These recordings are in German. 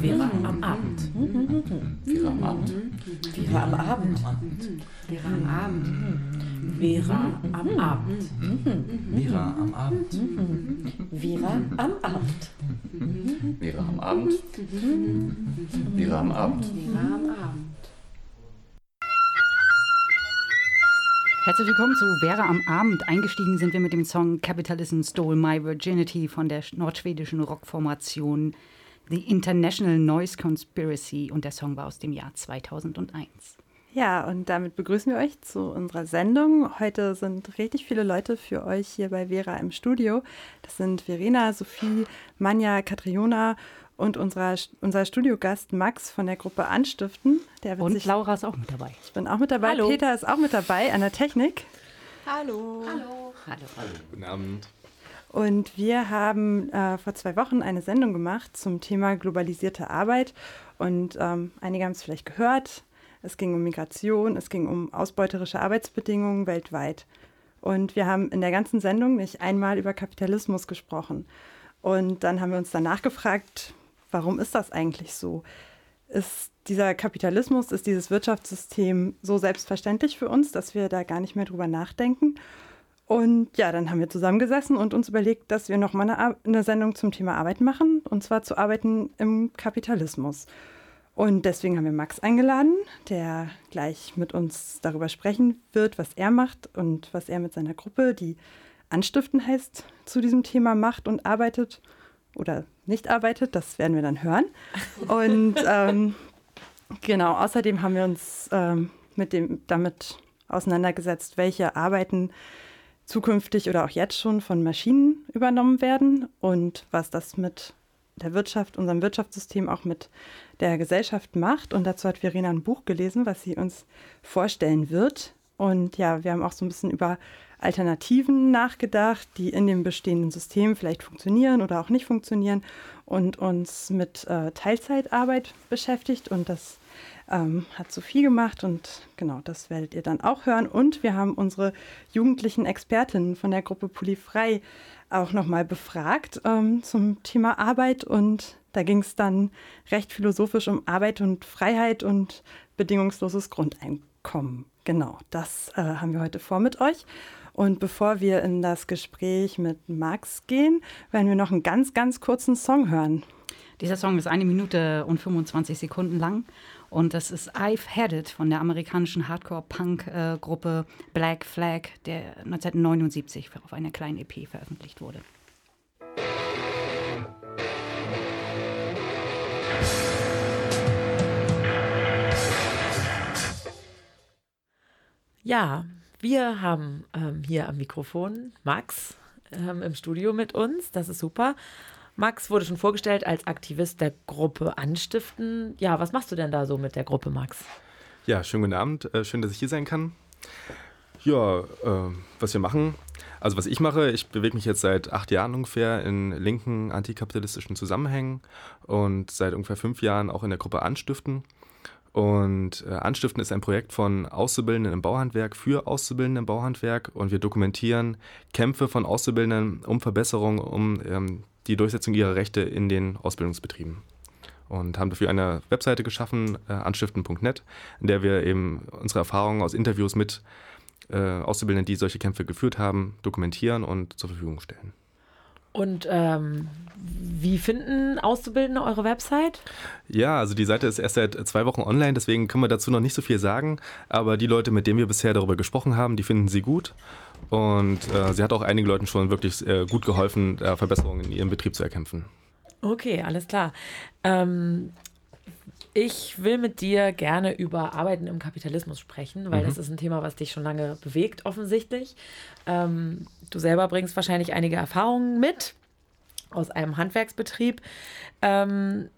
Vera am Abend. Vera am Abend. Vera am Abend. Vera am Abend. Vera am Abend. Vera am Abend. Vera am Abend. Vera am Abend. Vera am Abend. Vera am Abend. Herzlich willkommen zu Vera am Abend. Eingestiegen sind wir mit dem Song Capitalism Stole My Virginity von der nordschwedischen Rockformation The International Noise Conspiracy und der Song war aus dem Jahr 2001. Ja, und damit begrüßen wir euch zu unserer Sendung. Heute sind richtig viele Leute für euch hier bei Vera im Studio. Das sind Verena, Sophie, Manja, Katriona und unserer, unser Studiogast Max von der Gruppe Anstiften. Der und Laura ist auch mit dabei. Ich bin auch mit dabei. Hallo. Peter ist auch mit dabei an der Technik. Hallo. Hallo. Hallo. Hallo. Guten Abend. Und wir haben äh, vor zwei Wochen eine Sendung gemacht zum Thema globalisierte Arbeit. Und ähm, einige haben es vielleicht gehört. Es ging um Migration, es ging um ausbeuterische Arbeitsbedingungen weltweit. Und wir haben in der ganzen Sendung nicht einmal über Kapitalismus gesprochen. Und dann haben wir uns danach gefragt, warum ist das eigentlich so? Ist dieser Kapitalismus, ist dieses Wirtschaftssystem so selbstverständlich für uns, dass wir da gar nicht mehr drüber nachdenken? Und ja, dann haben wir zusammengesessen und uns überlegt, dass wir nochmal eine, eine Sendung zum Thema Arbeit machen, und zwar zu Arbeiten im Kapitalismus. Und deswegen haben wir Max eingeladen, der gleich mit uns darüber sprechen wird, was er macht und was er mit seiner Gruppe, die Anstiften heißt, zu diesem Thema macht und arbeitet oder nicht arbeitet, das werden wir dann hören. Und ähm, genau, außerdem haben wir uns ähm, mit dem, damit auseinandergesetzt, welche Arbeiten zukünftig oder auch jetzt schon von Maschinen übernommen werden und was das mit der Wirtschaft, unserem Wirtschaftssystem auch mit der Gesellschaft macht. Und dazu hat Verena ein Buch gelesen, was sie uns vorstellen wird. Und ja, wir haben auch so ein bisschen über Alternativen nachgedacht, die in dem bestehenden System vielleicht funktionieren oder auch nicht funktionieren und uns mit äh, Teilzeitarbeit beschäftigt und das ähm, hat Sophie gemacht und genau, das werdet ihr dann auch hören. Und wir haben unsere jugendlichen Expertinnen von der Gruppe Polyfrei auch nochmal befragt ähm, zum Thema Arbeit und da ging es dann recht philosophisch um Arbeit und Freiheit und bedingungsloses Grundeinkommen. Genau, das äh, haben wir heute vor mit euch. Und bevor wir in das Gespräch mit Max gehen, werden wir noch einen ganz, ganz kurzen Song hören. Dieser Song ist eine Minute und 25 Sekunden lang und das ist I've Had It von der amerikanischen Hardcore-Punk-Gruppe Black Flag, der 1979 auf einer kleinen EP veröffentlicht wurde. Ja, wir haben ähm, hier am Mikrofon Max ähm, im Studio mit uns. Das ist super. Max wurde schon vorgestellt als Aktivist der Gruppe Anstiften. Ja, was machst du denn da so mit der Gruppe, Max? Ja, schönen guten Abend. Äh, schön, dass ich hier sein kann. Ja, äh, was wir machen. Also was ich mache, ich bewege mich jetzt seit acht Jahren ungefähr in linken antikapitalistischen Zusammenhängen und seit ungefähr fünf Jahren auch in der Gruppe Anstiften. Und äh, Anstiften ist ein Projekt von Auszubildenden im Bauhandwerk für Auszubildende im Bauhandwerk und wir dokumentieren Kämpfe von Auszubildenden um Verbesserung, um ähm, die Durchsetzung ihrer Rechte in den Ausbildungsbetrieben. Und haben dafür eine Webseite geschaffen, äh, anstiften.net, in der wir eben unsere Erfahrungen aus Interviews mit äh, Auszubildenden, die solche Kämpfe geführt haben, dokumentieren und zur Verfügung stellen. Und ähm, wie finden Auszubildende eure Website? Ja, also die Seite ist erst seit zwei Wochen online, deswegen können wir dazu noch nicht so viel sagen. Aber die Leute, mit denen wir bisher darüber gesprochen haben, die finden sie gut. Und äh, sie hat auch einigen Leuten schon wirklich äh, gut geholfen, äh, Verbesserungen in ihrem Betrieb zu erkämpfen. Okay, alles klar. Ähm, ich will mit dir gerne über Arbeiten im Kapitalismus sprechen, weil mhm. das ist ein Thema, was dich schon lange bewegt, offensichtlich. Ähm, du selber bringst wahrscheinlich einige Erfahrungen mit aus einem Handwerksbetrieb. Ähm,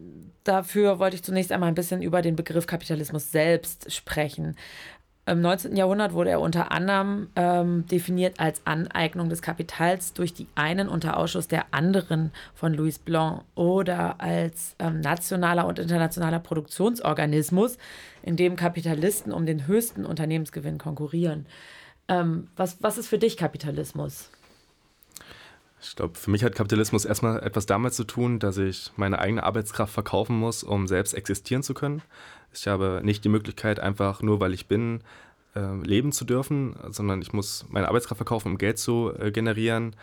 dafür wollte ich zunächst einmal ein bisschen über den Begriff Kapitalismus selbst sprechen. Im 19. Jahrhundert wurde er unter anderem ähm, definiert als Aneignung des Kapitals durch die einen unter Ausschuss der anderen von Louis Blanc oder als ähm, nationaler und internationaler Produktionsorganismus, in dem Kapitalisten um den höchsten Unternehmensgewinn konkurrieren. Ähm, was, was ist für dich Kapitalismus? Ich glaube, für mich hat Kapitalismus erstmal etwas damit zu tun, dass ich meine eigene Arbeitskraft verkaufen muss, um selbst existieren zu können. Ich habe nicht die Möglichkeit, einfach nur weil ich bin, äh, leben zu dürfen, sondern ich muss meine Arbeitskraft verkaufen, um Geld zu äh, generieren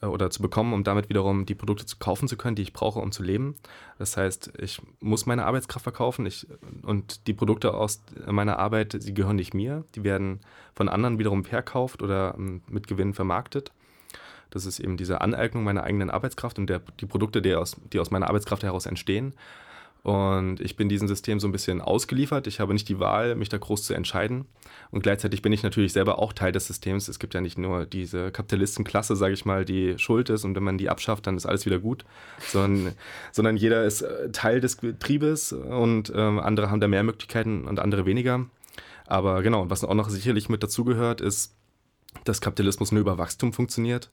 äh, oder zu bekommen, um damit wiederum die Produkte zu kaufen zu können, die ich brauche, um zu leben. Das heißt, ich muss meine Arbeitskraft verkaufen ich, und die Produkte aus meiner Arbeit, sie gehören nicht mir, die werden von anderen wiederum verkauft oder ähm, mit Gewinn vermarktet. Das ist eben diese Aneignung meiner eigenen Arbeitskraft und der, die Produkte, die aus, die aus meiner Arbeitskraft heraus entstehen. Und ich bin diesem System so ein bisschen ausgeliefert. Ich habe nicht die Wahl, mich da groß zu entscheiden. Und gleichzeitig bin ich natürlich selber auch Teil des Systems. Es gibt ja nicht nur diese Kapitalistenklasse, sage ich mal, die schuld ist und wenn man die abschafft, dann ist alles wieder gut, sondern, sondern jeder ist äh, Teil des Betriebes und ähm, andere haben da mehr Möglichkeiten und andere weniger. Aber genau, und was auch noch sicherlich mit dazugehört, ist, dass Kapitalismus nur über Wachstum funktioniert.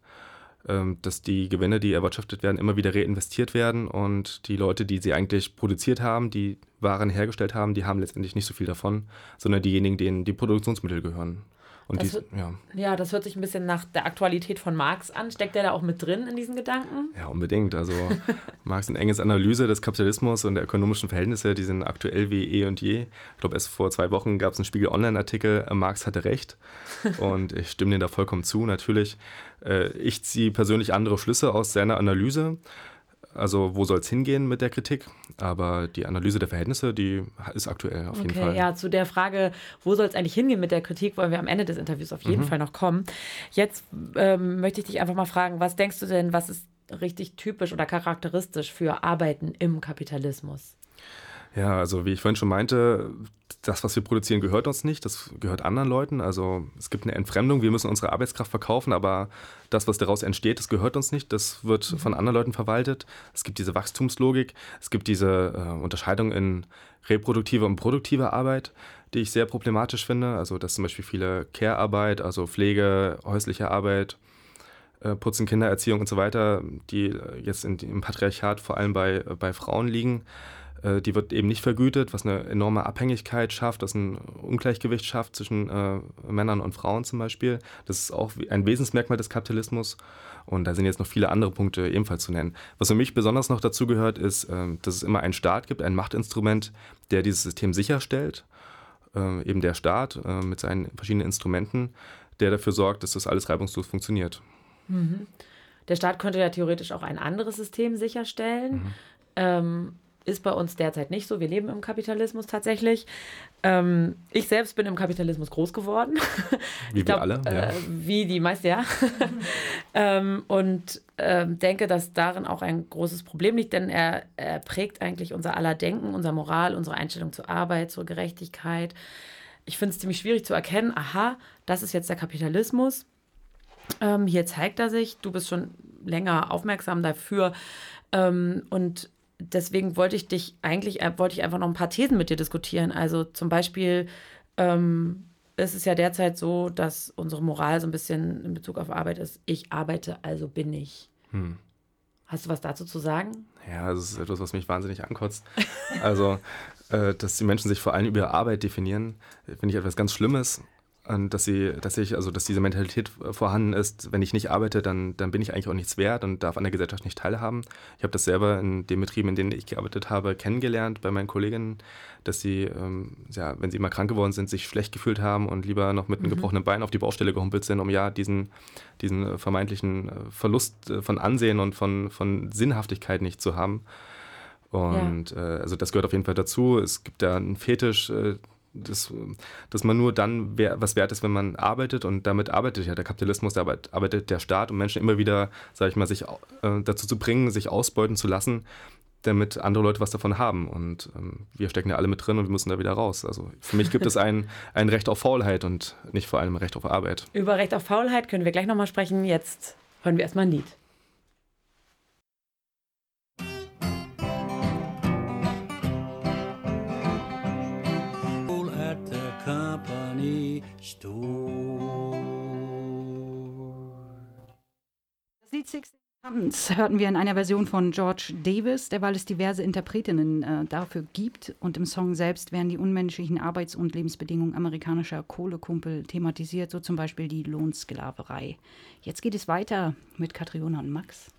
Ähm, dass die Gewinne, die erwirtschaftet werden, immer wieder reinvestiert werden und die Leute, die sie eigentlich produziert haben, die Waren hergestellt haben, die haben letztendlich nicht so viel davon, sondern diejenigen, denen die Produktionsmittel gehören. Und das dies, hört, ja. ja, das hört sich ein bisschen nach der Aktualität von Marx an. Steckt der da auch mit drin in diesen Gedanken? Ja, unbedingt. Also Marx eine enges Analyse des Kapitalismus und der ökonomischen Verhältnisse, die sind aktuell wie eh und je. Ich glaube, erst vor zwei Wochen gab es einen Spiegel Online-Artikel, äh, Marx hatte recht. Und ich stimme dir da vollkommen zu, natürlich. Äh, ich ziehe persönlich andere Schlüsse aus seiner Analyse. Also wo soll es hingehen mit der Kritik? Aber die Analyse der Verhältnisse, die ist aktuell auf jeden Okay, Fall. ja, zu der Frage, wo soll es eigentlich hingehen mit der Kritik, wollen wir am Ende des Interviews auf jeden Mhm. Fall noch kommen. Jetzt ähm, möchte ich dich einfach mal fragen, was denkst du denn, was ist richtig typisch oder charakteristisch für Arbeiten im Kapitalismus? Ja, also wie ich vorhin schon meinte, das, was wir produzieren, gehört uns nicht, das gehört anderen Leuten. Also es gibt eine Entfremdung, wir müssen unsere Arbeitskraft verkaufen, aber das, was daraus entsteht, das gehört uns nicht, das wird von anderen Leuten verwaltet. Es gibt diese Wachstumslogik, es gibt diese äh, Unterscheidung in reproduktive und produktive Arbeit, die ich sehr problematisch finde. Also dass zum Beispiel viele Care-Arbeit, also Pflege, häusliche Arbeit, äh, Putzen, Kindererziehung und so weiter, die äh, jetzt in, im Patriarchat vor allem bei, äh, bei Frauen liegen, äh, die wird eben nicht vergütet, was eine enorme Abhängigkeit schafft, das ein Ungleichgewicht schafft zwischen äh, Männern und Frauen zum Beispiel. Das ist auch ein Wesensmerkmal des Kapitalismus. Und da sind jetzt noch viele andere Punkte ebenfalls zu nennen. Was für mich besonders noch dazu gehört, ist, äh, dass es immer einen Staat gibt, ein Machtinstrument, der dieses System sicherstellt. Äh, eben der Staat äh, mit seinen verschiedenen Instrumenten, der dafür sorgt, dass das alles reibungslos funktioniert. Der Staat könnte ja theoretisch auch ein anderes System sicherstellen. Mhm. Ähm, ist bei uns derzeit nicht so. Wir leben im Kapitalismus tatsächlich. Ähm, ich selbst bin im Kapitalismus groß geworden. Wie Ich glaub, wir alle. Ja. Äh, wie die meisten, ja. ähm, und ähm, denke, dass darin auch ein großes Problem liegt, denn er, er prägt eigentlich unser aller Denken, unser Moral, unsere Einstellung zur Arbeit, zur Gerechtigkeit. Ich finde es ziemlich schwierig zu erkennen, aha, das ist jetzt der Kapitalismus. Ähm, hier zeigt er sich, du bist schon länger aufmerksam dafür. Ähm, und deswegen wollte ich dich eigentlich, äh, wollte ich einfach noch ein paar Thesen mit dir diskutieren. Also zum Beispiel ähm, ist es ja derzeit so, dass unsere Moral so ein bisschen in Bezug auf Arbeit ist, ich arbeite, also bin ich. Hm. Hast du was dazu zu sagen? Ja, das ist etwas, was mich wahnsinnig ankotzt. Also, äh, dass die Menschen sich vor allem über Arbeit definieren, finde ich etwas ganz Schlimmes. Und dass sie, dass ich, also dass diese Mentalität vorhanden ist, wenn ich nicht arbeite, dann, dann bin ich eigentlich auch nichts wert und darf an der Gesellschaft nicht teilhaben. Ich habe das selber in den Betrieben, in denen ich gearbeitet habe, kennengelernt bei meinen Kolleginnen, dass sie, ähm, ja, wenn sie mal krank geworden sind, sich schlecht gefühlt haben und lieber noch mit einem gebrochenen Bein auf die Baustelle gehumpelt sind, um ja diesen, diesen äh, vermeintlichen äh, Verlust äh, von Ansehen und von, von Sinnhaftigkeit nicht zu haben. Und äh, also das gehört auf jeden Fall dazu. Es gibt da einen Fetisch, äh, das, dass man nur dann wer, was wert ist, wenn man arbeitet. Und damit arbeitet ja der Kapitalismus, da arbeit- arbeitet der Staat, um Menschen immer wieder, sage ich mal, sich äh, dazu zu bringen, sich ausbeuten zu lassen, damit andere Leute was davon haben. Und ähm, wir stecken ja alle mit drin und wir müssen da wieder raus. Also für mich gibt es ein, ein Recht auf Faulheit und nicht vor allem ein Recht auf Arbeit. Über Recht auf Faulheit können wir gleich nochmal sprechen. Jetzt hören wir erstmal ein Lied. Das Lied 16 Abends hörten wir in einer Version von George Davis, der weil es diverse Interpretinnen äh, dafür gibt und im Song selbst werden die unmenschlichen Arbeits- und Lebensbedingungen amerikanischer Kohlekumpel thematisiert, so zum Beispiel die Lohnsklaverei. Jetzt geht es weiter mit Katriona und Max.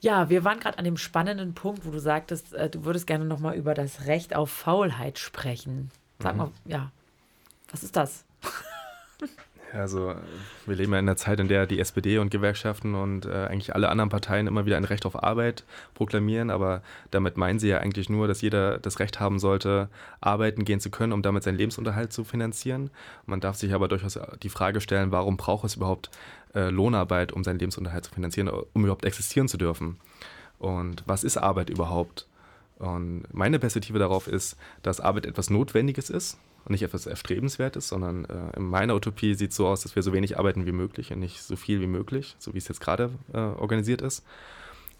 Ja, wir waren gerade an dem spannenden Punkt, wo du sagtest, äh, du würdest gerne nochmal über das Recht auf Faulheit sprechen. Sag mal, ja, was ist das? Also wir leben ja in einer Zeit, in der die SPD und Gewerkschaften und äh, eigentlich alle anderen Parteien immer wieder ein Recht auf Arbeit proklamieren, aber damit meinen sie ja eigentlich nur, dass jeder das Recht haben sollte, arbeiten gehen zu können, um damit seinen Lebensunterhalt zu finanzieren. Man darf sich aber durchaus die Frage stellen, warum braucht es überhaupt äh, Lohnarbeit, um seinen Lebensunterhalt zu finanzieren, um überhaupt existieren zu dürfen? Und was ist Arbeit überhaupt? Und meine Perspektive darauf ist, dass Arbeit etwas Notwendiges ist, nicht etwas Erstrebenswertes, sondern äh, in meiner Utopie sieht es so aus, dass wir so wenig arbeiten wie möglich und nicht so viel wie möglich, so wie es jetzt gerade äh, organisiert ist.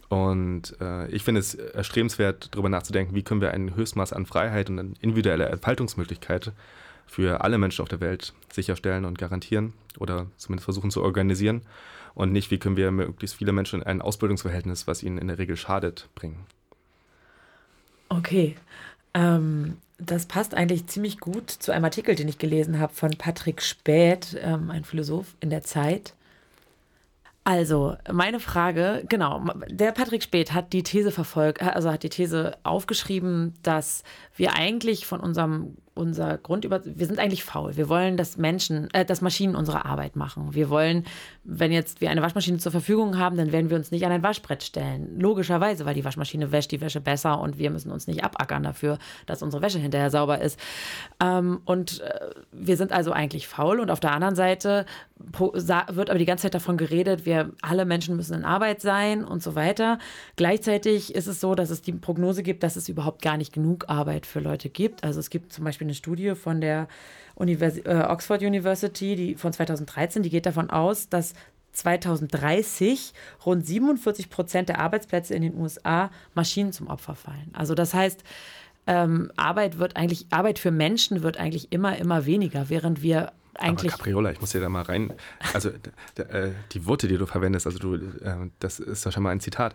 Und äh, ich finde es erstrebenswert, darüber nachzudenken, wie können wir ein Höchstmaß an Freiheit und an individueller Entfaltungsmöglichkeit für alle Menschen auf der Welt sicherstellen und garantieren oder zumindest versuchen zu organisieren und nicht, wie können wir möglichst viele Menschen in ein Ausbildungsverhältnis, was ihnen in der Regel schadet, bringen. Okay. Ähm, das passt eigentlich ziemlich gut zu einem Artikel, den ich gelesen habe von Patrick Späth, ähm, ein Philosoph in der Zeit. Also, meine Frage, genau, der Patrick Späth hat die These verfolgt, also hat die These aufgeschrieben, dass wir eigentlich von unserem unser Grundüber wir sind eigentlich faul. Wir wollen, dass Menschen, äh, dass Maschinen unsere Arbeit machen. Wir wollen, wenn jetzt wir eine Waschmaschine zur Verfügung haben, dann werden wir uns nicht an ein Waschbrett stellen. Logischerweise, weil die Waschmaschine wäscht die Wäsche besser und wir müssen uns nicht abackern dafür, dass unsere Wäsche hinterher sauber ist. Ähm, und äh, wir sind also eigentlich faul und auf der anderen Seite wird aber die ganze Zeit davon geredet, wir alle Menschen müssen in Arbeit sein und so weiter. Gleichzeitig ist es so, dass es die Prognose gibt, dass es überhaupt gar nicht genug Arbeit für Leute gibt. Also es gibt zum Beispiel eine Studie von der Univers äh, Oxford University, die von 2013, die geht davon aus, dass 2030 rund 47 Prozent der Arbeitsplätze in den USA Maschinen zum Opfer fallen. Also das heißt, ähm, Arbeit wird eigentlich, Arbeit für Menschen wird eigentlich immer, immer weniger, während wir eigentlich. Aber Capriola, ich muss dir da mal rein. Also äh, die Worte, die du verwendest, also du, äh, das ist doch schon mal ein Zitat.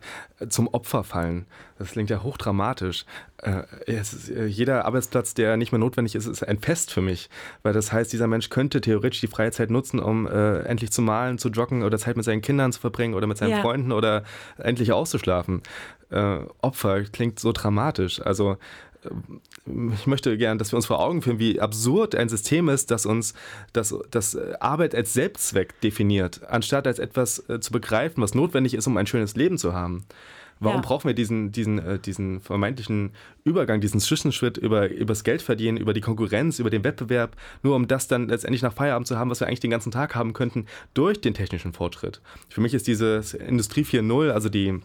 Zum Opfer fallen. Das klingt ja hochdramatisch. Äh, ist, äh, jeder Arbeitsplatz, der nicht mehr notwendig ist, ist ein Fest für mich. Weil das heißt, dieser Mensch könnte theoretisch die freie Zeit nutzen, um äh, endlich zu malen, zu joggen oder Zeit mit seinen Kindern zu verbringen oder mit seinen ja. Freunden oder endlich auszuschlafen. Äh, Opfer klingt so dramatisch. Also ich möchte gerne, dass wir uns vor Augen führen, wie absurd ein System ist, das uns das, das Arbeit als Selbstzweck definiert, anstatt als etwas äh, zu begreifen, was notwendig ist, um ein schönes Leben zu haben. Warum ja. brauchen wir diesen, diesen, äh, diesen vermeintlichen Übergang, diesen Zwischenschritt über, über das Geldverdienen, über die Konkurrenz, über den Wettbewerb, nur um das dann letztendlich nach Feierabend zu haben, was wir eigentlich den ganzen Tag haben könnten, durch den technischen Fortschritt? Für mich ist dieses Industrie 4.0, also die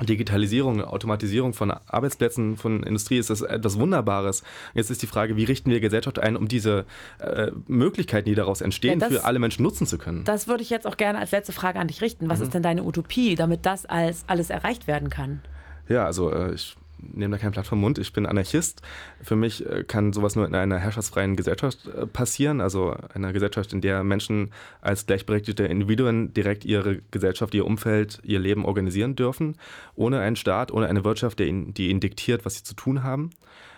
Digitalisierung, Automatisierung von Arbeitsplätzen, von Industrie ist das etwas Wunderbares. Jetzt ist die Frage, wie richten wir Gesellschaft ein, um diese äh, Möglichkeiten, die daraus entstehen, ja, das, für alle Menschen nutzen zu können? Das würde ich jetzt auch gerne als letzte Frage an dich richten. Was mhm. ist denn deine Utopie, damit das als alles erreicht werden kann? Ja, also äh, ich nehme da kein Blatt vom Mund. Ich bin Anarchist. Für mich äh, kann sowas nur in einer herrschaftsfreien Gesellschaft äh, passieren, also einer Gesellschaft, in der Menschen als gleichberechtigte Individuen direkt ihre Gesellschaft, ihr Umfeld, ihr Leben organisieren dürfen, ohne einen Staat, ohne eine Wirtschaft, die ihnen, die ihnen diktiert, was sie zu tun haben,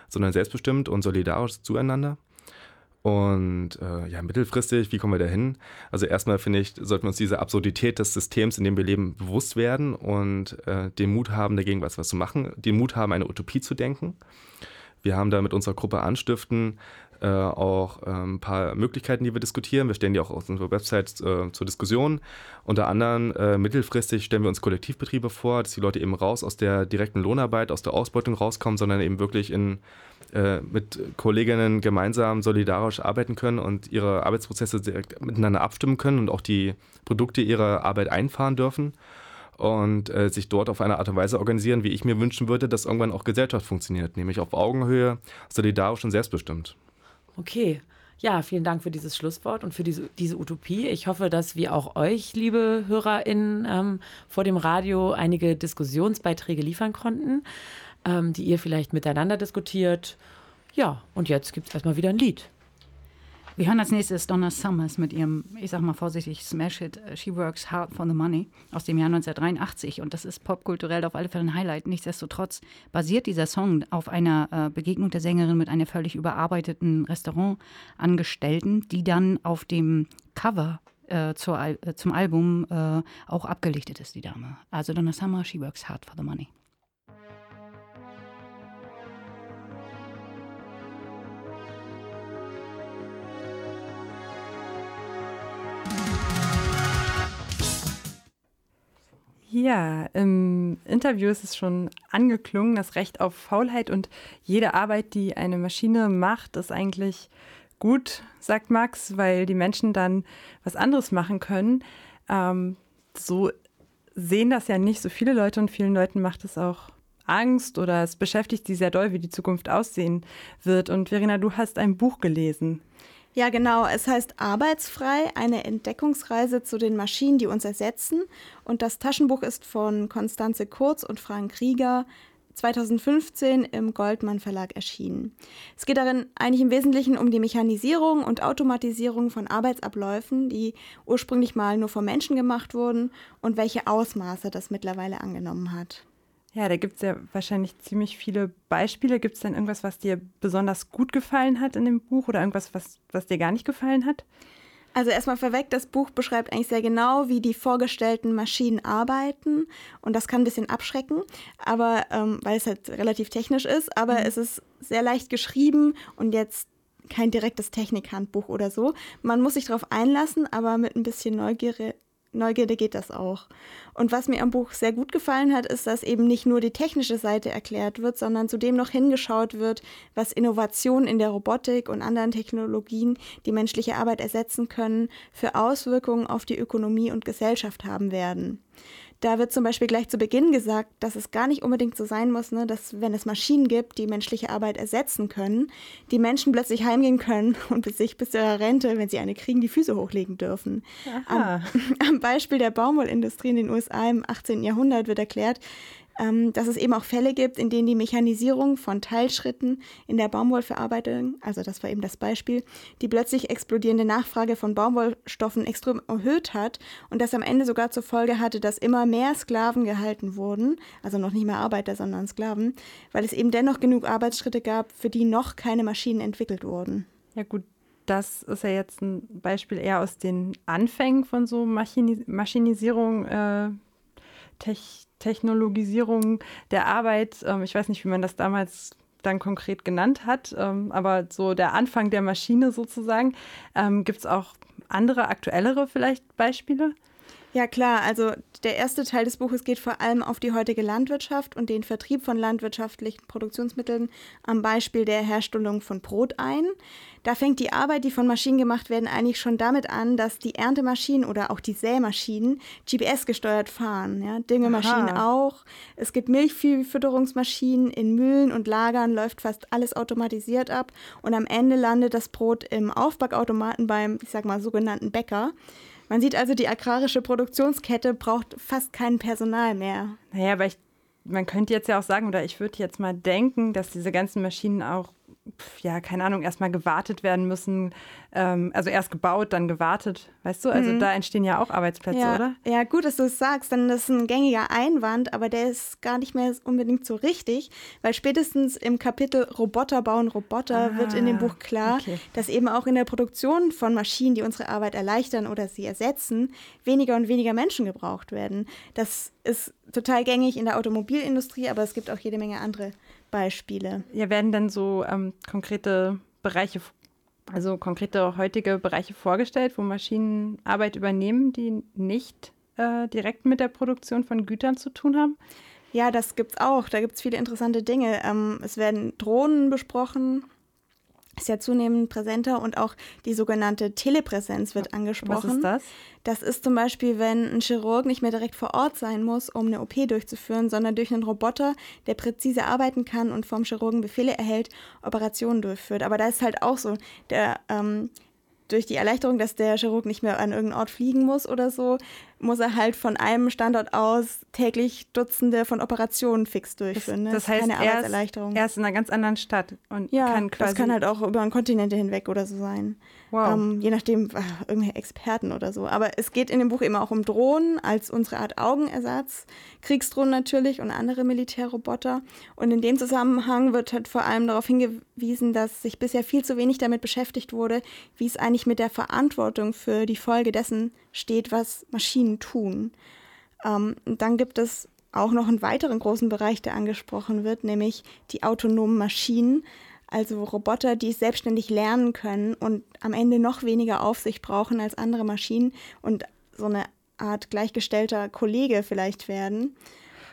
sondern selbstbestimmt und solidarisch zueinander. Und äh, ja, mittelfristig, wie kommen wir da hin? Also erstmal finde ich, sollten wir uns diese Absurdität des Systems, in dem wir leben, bewusst werden und äh, den Mut haben, dagegen was, was zu machen, den Mut haben, eine Utopie zu denken. Wir haben da mit unserer Gruppe Anstiften äh, auch äh, ein paar Möglichkeiten, die wir diskutieren. Wir stellen die auch auf unserer Website äh, zur Diskussion. Unter anderem äh, mittelfristig stellen wir uns Kollektivbetriebe vor, dass die Leute eben raus aus der direkten Lohnarbeit, aus der Ausbeutung rauskommen, sondern eben wirklich in äh, mit Kolleginnen gemeinsam solidarisch arbeiten können und ihre Arbeitsprozesse direkt miteinander abstimmen können und auch die Produkte ihrer Arbeit einfahren dürfen und äh, sich dort auf eine Art und Weise organisieren, wie ich mir wünschen würde, dass irgendwann auch Gesellschaft funktioniert, nämlich auf Augenhöhe, solidarisch und selbstbestimmt. Okay. Ja, vielen Dank für dieses Schlusswort und für diese, diese Utopie. Ich hoffe, dass wir auch euch, liebe HörerInnen, ähm, vor dem Radio einige Diskussionsbeiträge liefern konnten ähm, die ihr vielleicht miteinander diskutiert. Ja, und jetzt gibt es erstmal wieder ein Lied. Wir hören als nächstes Donna Summers mit ihrem, ich sag mal vorsichtig, Smash-Hit äh, She Works Hard for the Money aus dem Jahr 1983. Und das ist popkulturell auf alle Fälle ein Highlight. Nichtsdestotrotz basiert dieser Song auf einer äh, Begegnung der Sängerin mit einer völlig überarbeiteten Restaurantangestellten, die dann auf dem Cover äh, zur, äh, zum Album äh, auch abgelichtet ist, die Dame. Also Donna Summer, She Works Hard for the Money. Ja, im Interview ist es schon angeklungen, das Recht auf Faulheit und jede Arbeit, die eine Maschine macht, ist eigentlich gut, sagt Max, weil die Menschen dann was anderes machen können. Ähm, so sehen das ja nicht so viele Leute und vielen Leuten macht es auch Angst oder es beschäftigt sie sehr doll, wie die Zukunft aussehen wird. Und Verena, du hast ein Buch gelesen. Ja, genau. Es heißt Arbeitsfrei, eine Entdeckungsreise zu den Maschinen, die uns ersetzen. Und das Taschenbuch ist von Konstanze Kurz und Frank Krieger 2015 im Goldmann Verlag erschienen. Es geht darin eigentlich im Wesentlichen um die Mechanisierung und Automatisierung von Arbeitsabläufen, die ursprünglich mal nur von Menschen gemacht wurden und welche Ausmaße das mittlerweile angenommen hat. Ja, da gibt es ja wahrscheinlich ziemlich viele Beispiele. Gibt es denn irgendwas, was dir besonders gut gefallen hat in dem Buch oder irgendwas, was, was dir gar nicht gefallen hat? Also erstmal vorweg, das Buch beschreibt eigentlich sehr genau, wie die vorgestellten Maschinen arbeiten. Und das kann ein bisschen abschrecken, aber ähm, weil es halt relativ technisch ist, aber mhm. es ist sehr leicht geschrieben und jetzt kein direktes Technikhandbuch oder so. Man muss sich darauf einlassen, aber mit ein bisschen Neugierde, Neugierde geht das auch. Und was mir am Buch sehr gut gefallen hat, ist, dass eben nicht nur die technische Seite erklärt wird, sondern zudem noch hingeschaut wird, was Innovationen in der Robotik und anderen Technologien, die menschliche Arbeit ersetzen können, für Auswirkungen auf die Ökonomie und Gesellschaft haben werden. Da wird zum Beispiel gleich zu Beginn gesagt, dass es gar nicht unbedingt so sein muss, ne, dass wenn es Maschinen gibt, die menschliche Arbeit ersetzen können, die Menschen plötzlich heimgehen können und sich bis zu ihrer Rente, wenn sie eine kriegen, die Füße hochlegen dürfen. Am, am Beispiel der Baumwollindustrie in den USA im 18. Jahrhundert wird erklärt, ähm, dass es eben auch Fälle gibt, in denen die Mechanisierung von Teilschritten in der Baumwollverarbeitung, also das war eben das Beispiel, die plötzlich explodierende Nachfrage von Baumwollstoffen extrem erhöht hat und das am Ende sogar zur Folge hatte, dass immer mehr Sklaven gehalten wurden, also noch nicht mehr Arbeiter, sondern Sklaven, weil es eben dennoch genug Arbeitsschritte gab, für die noch keine Maschinen entwickelt wurden. Ja gut, das ist ja jetzt ein Beispiel eher aus den Anfängen von so Maschini Maschinisierung, äh, Technologisierung der Arbeit. Ähm, ich weiß nicht, wie man das damals dann konkret genannt hat, ähm, aber so der Anfang der Maschine sozusagen. Ähm, Gibt es auch andere, aktuellere vielleicht Beispiele? Ja klar, also der erste Teil des Buches geht vor allem auf die heutige Landwirtschaft und den Vertrieb von landwirtschaftlichen Produktionsmitteln am Beispiel der Herstellung von Brot ein. Da fängt die Arbeit, die von Maschinen gemacht werden, eigentlich schon damit an, dass die Erntemaschinen oder auch die Sämaschinen GPS gesteuert fahren. Ja? Düngemaschinen Aha. auch. Es gibt Milchviehfütterungsmaschinen in Mühlen und Lagern, läuft fast alles automatisiert ab und am Ende landet das Brot im Aufbackautomaten beim, ich sag mal, sogenannten Bäcker. Man sieht also, die agrarische Produktionskette braucht fast kein Personal mehr. Naja, aber ich, man könnte jetzt ja auch sagen, oder ich würde jetzt mal denken, dass diese ganzen Maschinen auch ja, keine Ahnung, erstmal gewartet werden müssen. Ähm, also erst gebaut, dann gewartet, weißt du? Also mhm. da entstehen ja auch Arbeitsplätze, ja. oder? Ja, gut, dass du es sagst, denn das ist ein gängiger Einwand, aber der ist gar nicht mehr unbedingt so richtig, weil spätestens im Kapitel Roboter bauen Roboter ah, wird in dem Buch klar, okay. dass eben auch in der Produktion von Maschinen, die unsere Arbeit erleichtern oder sie ersetzen, weniger und weniger Menschen gebraucht werden. Das ist total gängig in der Automobilindustrie, aber es gibt auch jede Menge andere Beispiele. Ja, werden dann so ähm, konkrete Bereiche, also konkrete heutige Bereiche vorgestellt, wo Maschinen Arbeit übernehmen, die nicht äh, direkt mit der Produktion von Gütern zu tun haben? Ja, das gibt es auch. Da gibt es viele interessante Dinge. Ähm, es werden Drohnen besprochen, ist ja zunehmend präsenter und auch die sogenannte Telepräsenz wird angesprochen. Was ist das? Das ist zum Beispiel, wenn ein Chirurg nicht mehr direkt vor Ort sein muss, um eine OP durchzuführen, sondern durch einen Roboter, der präzise arbeiten kann und vom Chirurgen Befehle erhält, Operationen durchführt. Aber da ist halt auch so, der ähm, durch die Erleichterung, dass der Chirurg nicht mehr an irgendeinen Ort fliegen muss oder so, muss er halt von einem Standort aus täglich Dutzende von Operationen fix durchführen. Ne? Das, das heißt, keine er ist, Arbeitserleichterung. er ist in einer ganz anderen Stadt und ja, kann quasi. das kann halt auch über Kontinente hinweg oder so sein. Wow. Ähm, je nachdem, äh, irgendwelche Experten oder so. Aber es geht in dem Buch immer auch um Drohnen als unsere Art Augenersatz. Kriegsdrohnen natürlich und andere Militärroboter. Und in dem Zusammenhang wird halt vor allem darauf hingewiesen, dass sich bisher viel zu wenig damit beschäftigt wurde, wie es eigentlich mit der Verantwortung für die Folge dessen steht, was Maschinen tun. Ähm, und dann gibt es auch noch einen weiteren großen Bereich, der angesprochen wird, nämlich die autonomen Maschinen, also Roboter, die selbstständig lernen können und am Ende noch weniger Aufsicht brauchen als andere Maschinen und so eine Art gleichgestellter Kollege vielleicht werden.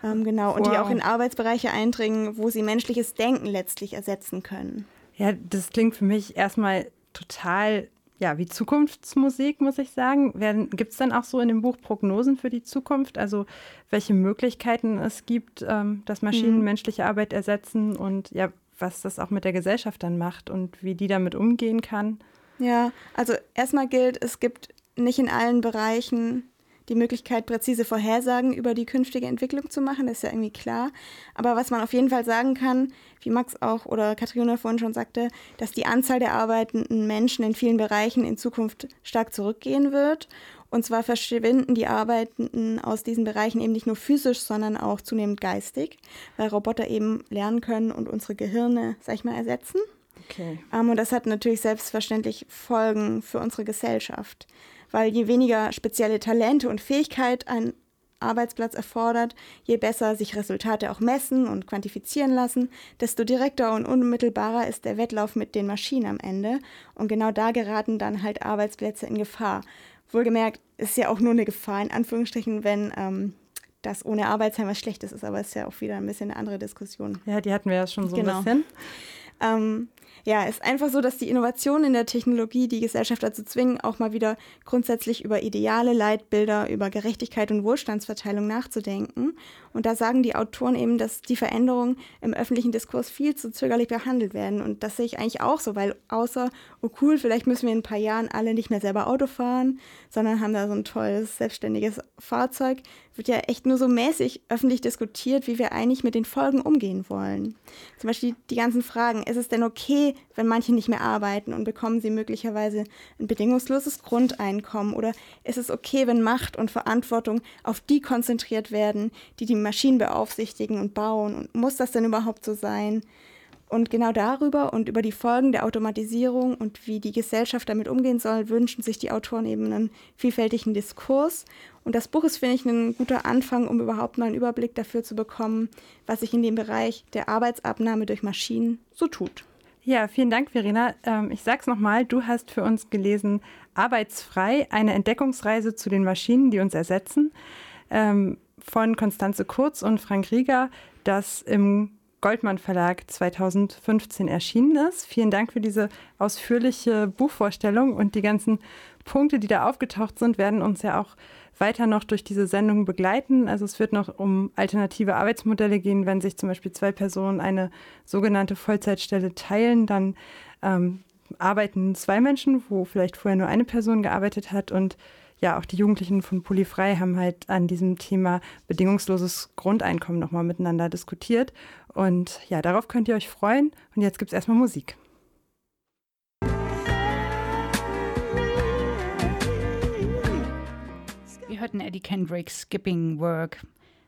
Ähm, genau, und die auch in Arbeitsbereiche eindringen, wo sie menschliches Denken letztlich ersetzen können. Ja, das klingt für mich erstmal total ja, wie Zukunftsmusik, muss ich sagen. Gibt es dann auch so in dem Buch Prognosen für die Zukunft? Also welche Möglichkeiten es gibt, ähm, dass Maschinen Mhm. menschliche Arbeit ersetzen und ja, was das auch mit der Gesellschaft dann macht und wie die damit umgehen kann? Ja, also erstmal gilt, es gibt nicht in allen Bereichen die Möglichkeit, präzise Vorhersagen über die künftige Entwicklung zu machen, das ist ja irgendwie klar. Aber was man auf jeden Fall sagen kann, wie Max auch oder Katharina vorhin schon sagte, dass die Anzahl der arbeitenden Menschen in vielen Bereichen in Zukunft stark zurückgehen wird. Und zwar verschwinden die Arbeitenden aus diesen Bereichen eben nicht nur physisch, sondern auch zunehmend geistig, weil Roboter eben lernen können und unsere Gehirne, sag ich mal, ersetzen. Okay. Ähm, und das hat natürlich selbstverständlich Folgen für unsere Gesellschaft, weil je weniger spezielle Talente und Fähigkeit ein Arbeitsplatz erfordert, je besser sich Resultate auch messen und quantifizieren lassen, desto direkter und unmittelbarer ist der Wettlauf mit den Maschinen am Ende. Und genau da geraten dann halt Arbeitsplätze in Gefahr. Wohlgemerkt ist ja auch nur eine Gefahr, in Anführungsstrichen, wenn ähm, das ohne Arbeitsheim was Schlechtes ist, aber ist ja auch wieder ein bisschen eine andere Diskussion. Ja, die hatten wir ja schon so Genau. ein bisschen. Ähm, ja, ist einfach so, dass die Innovationen in der Technologie die Gesellschaft dazu zwingen, auch mal wieder grundsätzlich über Ideale, Leitbilder, über Gerechtigkeit und Wohlstandsverteilung nachzudenken. Und da sagen die Autoren eben, dass die Veränderungen im öffentlichen Diskurs viel zu zögerlich behandelt werden. Und das sehe ich eigentlich auch so, weil außer, oh cool, vielleicht müssen wir in ein paar Jahren alle nicht mehr selber Auto fahren, sondern haben da so ein tolles, selbstständiges Fahrzeug, wird ja echt nur so mäßig öffentlich diskutiert, wie wir eigentlich mit den Folgen umgehen wollen. Zum Beispiel die ganzen Fragen, ist es denn okay, wenn manche nicht mehr arbeiten und bekommen sie möglicherweise ein bedingungsloses Grundeinkommen? Oder ist es okay, wenn Macht und Verantwortung auf die konzentriert werden, die die Maschinen beaufsichtigen und bauen? Und muss das denn überhaupt so sein? Und genau darüber und über die Folgen der Automatisierung und wie die Gesellschaft damit umgehen soll, wünschen sich die Autoren eben einen vielfältigen Diskurs. Und das Buch ist, finde ich, ein guter Anfang, um überhaupt mal einen Überblick dafür zu bekommen, was sich in dem Bereich der Arbeitsabnahme durch Maschinen so tut. Ja, vielen Dank, Verena. Ähm, ich sag's nochmal, du hast für uns gelesen Arbeitsfrei, eine Entdeckungsreise zu den Maschinen, die uns ersetzen, ähm, von Konstanze Kurz und Frank Rieger, das im Goldmann Verlag 2015 erschienen ist. Vielen Dank für diese ausführliche Buchvorstellung und die ganzen Punkte, die da aufgetaucht sind, werden uns ja auch weiter noch durch diese Sendung begleiten. Also es wird noch um alternative Arbeitsmodelle gehen, wenn sich zum Beispiel zwei Personen eine sogenannte Vollzeitstelle teilen, dann ähm, arbeiten zwei Menschen, wo vielleicht vorher nur eine Person gearbeitet hat und ja, auch die Jugendlichen von Polyfrei haben halt an diesem Thema bedingungsloses Grundeinkommen nochmal miteinander diskutiert. Und ja, darauf könnt ihr euch freuen. Und jetzt gibt es erstmal Musik. Wir hörten Eddie Kendrick Skipping Work.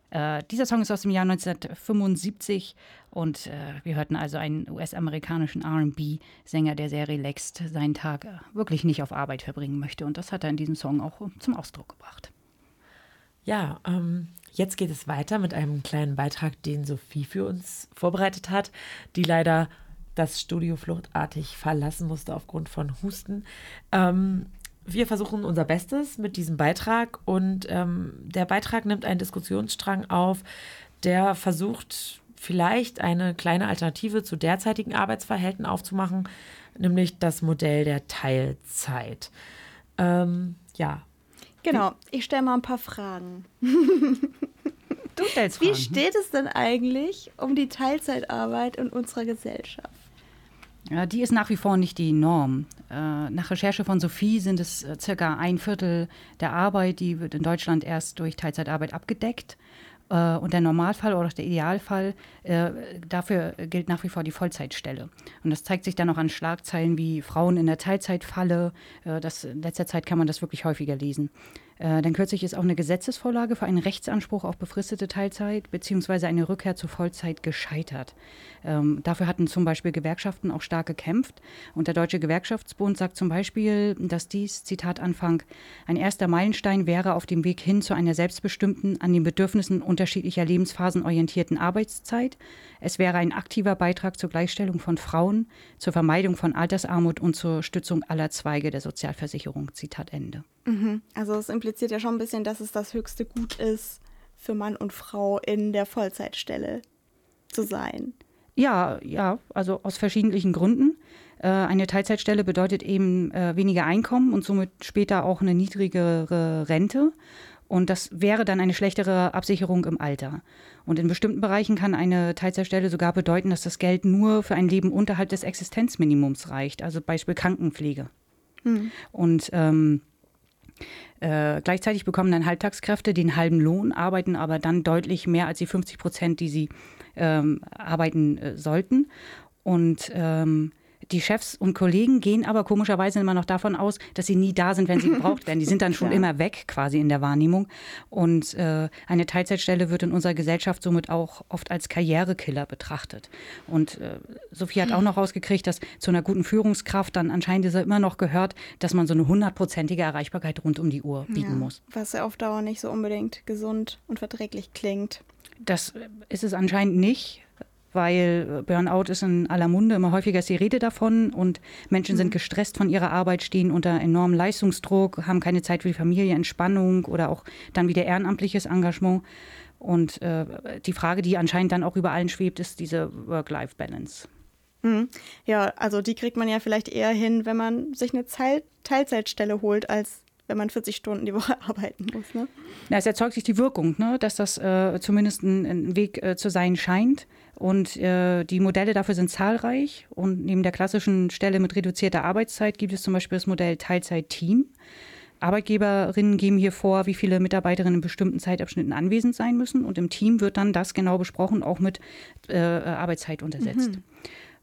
Äh, dieser Song ist aus dem Jahr 1975 und äh, wir hörten also einen US-amerikanischen RB-Sänger, der sehr relaxed seinen Tag äh, wirklich nicht auf Arbeit verbringen möchte. Und das hat er in diesem Song auch zum Ausdruck gebracht. Ja, ähm, jetzt geht es weiter mit einem kleinen Beitrag, den Sophie für uns vorbereitet hat, die leider das Studio fluchtartig verlassen musste aufgrund von Husten. Ähm, wir versuchen unser Bestes mit diesem Beitrag und ähm, der Beitrag nimmt einen Diskussionsstrang auf, der versucht, vielleicht eine kleine Alternative zu derzeitigen Arbeitsverhältnissen aufzumachen, nämlich das Modell der Teilzeit. Ähm, ja, Genau, ich stelle mal ein paar Fragen. Du stellst Wie Fragen. steht es denn eigentlich um die Teilzeitarbeit in unserer Gesellschaft? Die ist nach wie vor nicht die Norm. Äh, nach Recherche von Sophie sind es äh, circa ein Viertel der Arbeit, die wird in Deutschland erst durch Teilzeitarbeit abgedeckt. Äh, und der Normalfall oder der Idealfall, dafür gilt nach wie vor die Vollzeitstelle. Und das zeigt sich dann auch an Schlagzeilen wie Frauen in der Teilzeitfalle. Das, in letzter Zeit kann man das wirklich häufiger lesen. Äh, dann kürzlich ist auch eine Gesetzesvorlage für einen Rechtsanspruch auf befristete Teilzeit bzw. eine Rückkehr zur Vollzeit gescheitert. Ähm, dafür hatten zum Beispiel Gewerkschaften auch stark gekämpft. Und der Deutsche Gewerkschaftsbund sagt zum Beispiel, dass dies, Zitat Anfang, ein erster Meilenstein wäre auf dem Weg hin zu einer selbstbestimmten, an den Bedürfnissen unterschiedlicher Lebensphasen orientierten Arbeitszeit. Es wäre ein aktiver Beitrag zur Gleichstellung von Frauen, zur Vermeidung von Altersarmut und zur Stützung aller Zweige der Sozialversicherung. Zitat Ende. Mhm. Also es impliziert ja schon ein bisschen, dass es das höchste Gut ist, für Mann und Frau in der Vollzeitstelle zu sein. Ja, ja, also aus verschiedenen Gründen. Äh, eine Teilzeitstelle bedeutet eben äh, weniger Einkommen und somit später auch eine niedrigere Rente. Und das wäre dann eine schlechtere Absicherung im Alter. Und in bestimmten Bereichen kann eine Teilzeitstelle sogar bedeuten, dass das Geld nur für ein Leben unterhalb des Existenzminimums reicht, also Beispiel Krankenpflege. Hm. Und ähm, äh, gleichzeitig bekommen dann Halbtagskräfte den halben Lohn, arbeiten aber dann deutlich mehr als die 50 Prozent, die sie ähm, arbeiten äh, sollten. Und ähm, die Chefs und Kollegen gehen aber komischerweise immer noch davon aus, dass sie nie da sind, wenn sie gebraucht werden. Die sind dann schon ja. immer weg quasi in der Wahrnehmung. Und äh, eine Teilzeitstelle wird in unserer Gesellschaft somit auch oft als Karrierekiller betrachtet. Und äh, Sophie hat auch noch rausgekriegt, dass zu einer guten Führungskraft dann anscheinend ist immer noch gehört, dass man so eine hundertprozentige Erreichbarkeit rund um die Uhr bieten ja, muss. Was ja auf Dauer nicht so unbedingt gesund und verträglich klingt. Das ist es anscheinend nicht weil Burnout ist in aller Munde, immer häufiger ist die Rede davon und Menschen mhm. sind gestresst von ihrer Arbeit, stehen unter enormem Leistungsdruck, haben keine Zeit für die Familie, Entspannung oder auch dann wieder ehrenamtliches Engagement. Und äh, die Frage, die anscheinend dann auch über allen schwebt, ist diese Work-Life-Balance. Mhm. Ja, also die kriegt man ja vielleicht eher hin, wenn man sich eine Teil Teilzeitstelle holt, als wenn man 40 Stunden die Woche arbeiten muss. Ne? Ja, es erzeugt sich die Wirkung, ne? dass das äh, zumindest ein, ein Weg äh, zu sein scheint. Und äh, die Modelle dafür sind zahlreich. Und neben der klassischen Stelle mit reduzierter Arbeitszeit gibt es zum Beispiel das Modell Teilzeit-Team. Arbeitgeberinnen geben hier vor, wie viele Mitarbeiterinnen in bestimmten Zeitabschnitten anwesend sein müssen. Und im Team wird dann das genau besprochen, auch mit äh, Arbeitszeit untersetzt. Mhm.